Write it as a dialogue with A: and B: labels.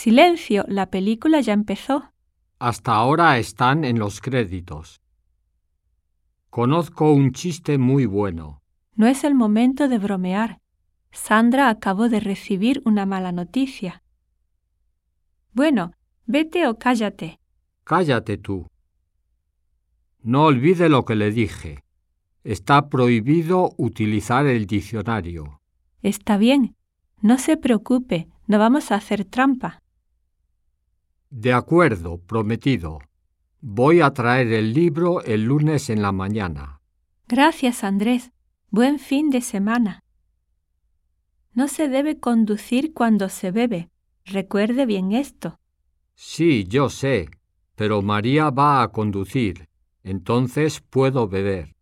A: Silencio, la película ya empezó.
B: Hasta ahora están en los créditos. Conozco un chiste muy bueno.
A: No es el momento de bromear. Sandra acabó de recibir una mala noticia. Bueno, vete o cállate.
B: Cállate tú. No olvide lo que le dije. Está prohibido utilizar el diccionario.
A: Está bien. No se preocupe, no vamos a hacer trampa.
B: De acuerdo, prometido. Voy a traer el libro el lunes en la mañana.
A: Gracias, Andrés. Buen fin de semana. No se debe conducir cuando se bebe. Recuerde bien esto.
B: Sí, yo sé, pero María va a conducir. Entonces puedo beber.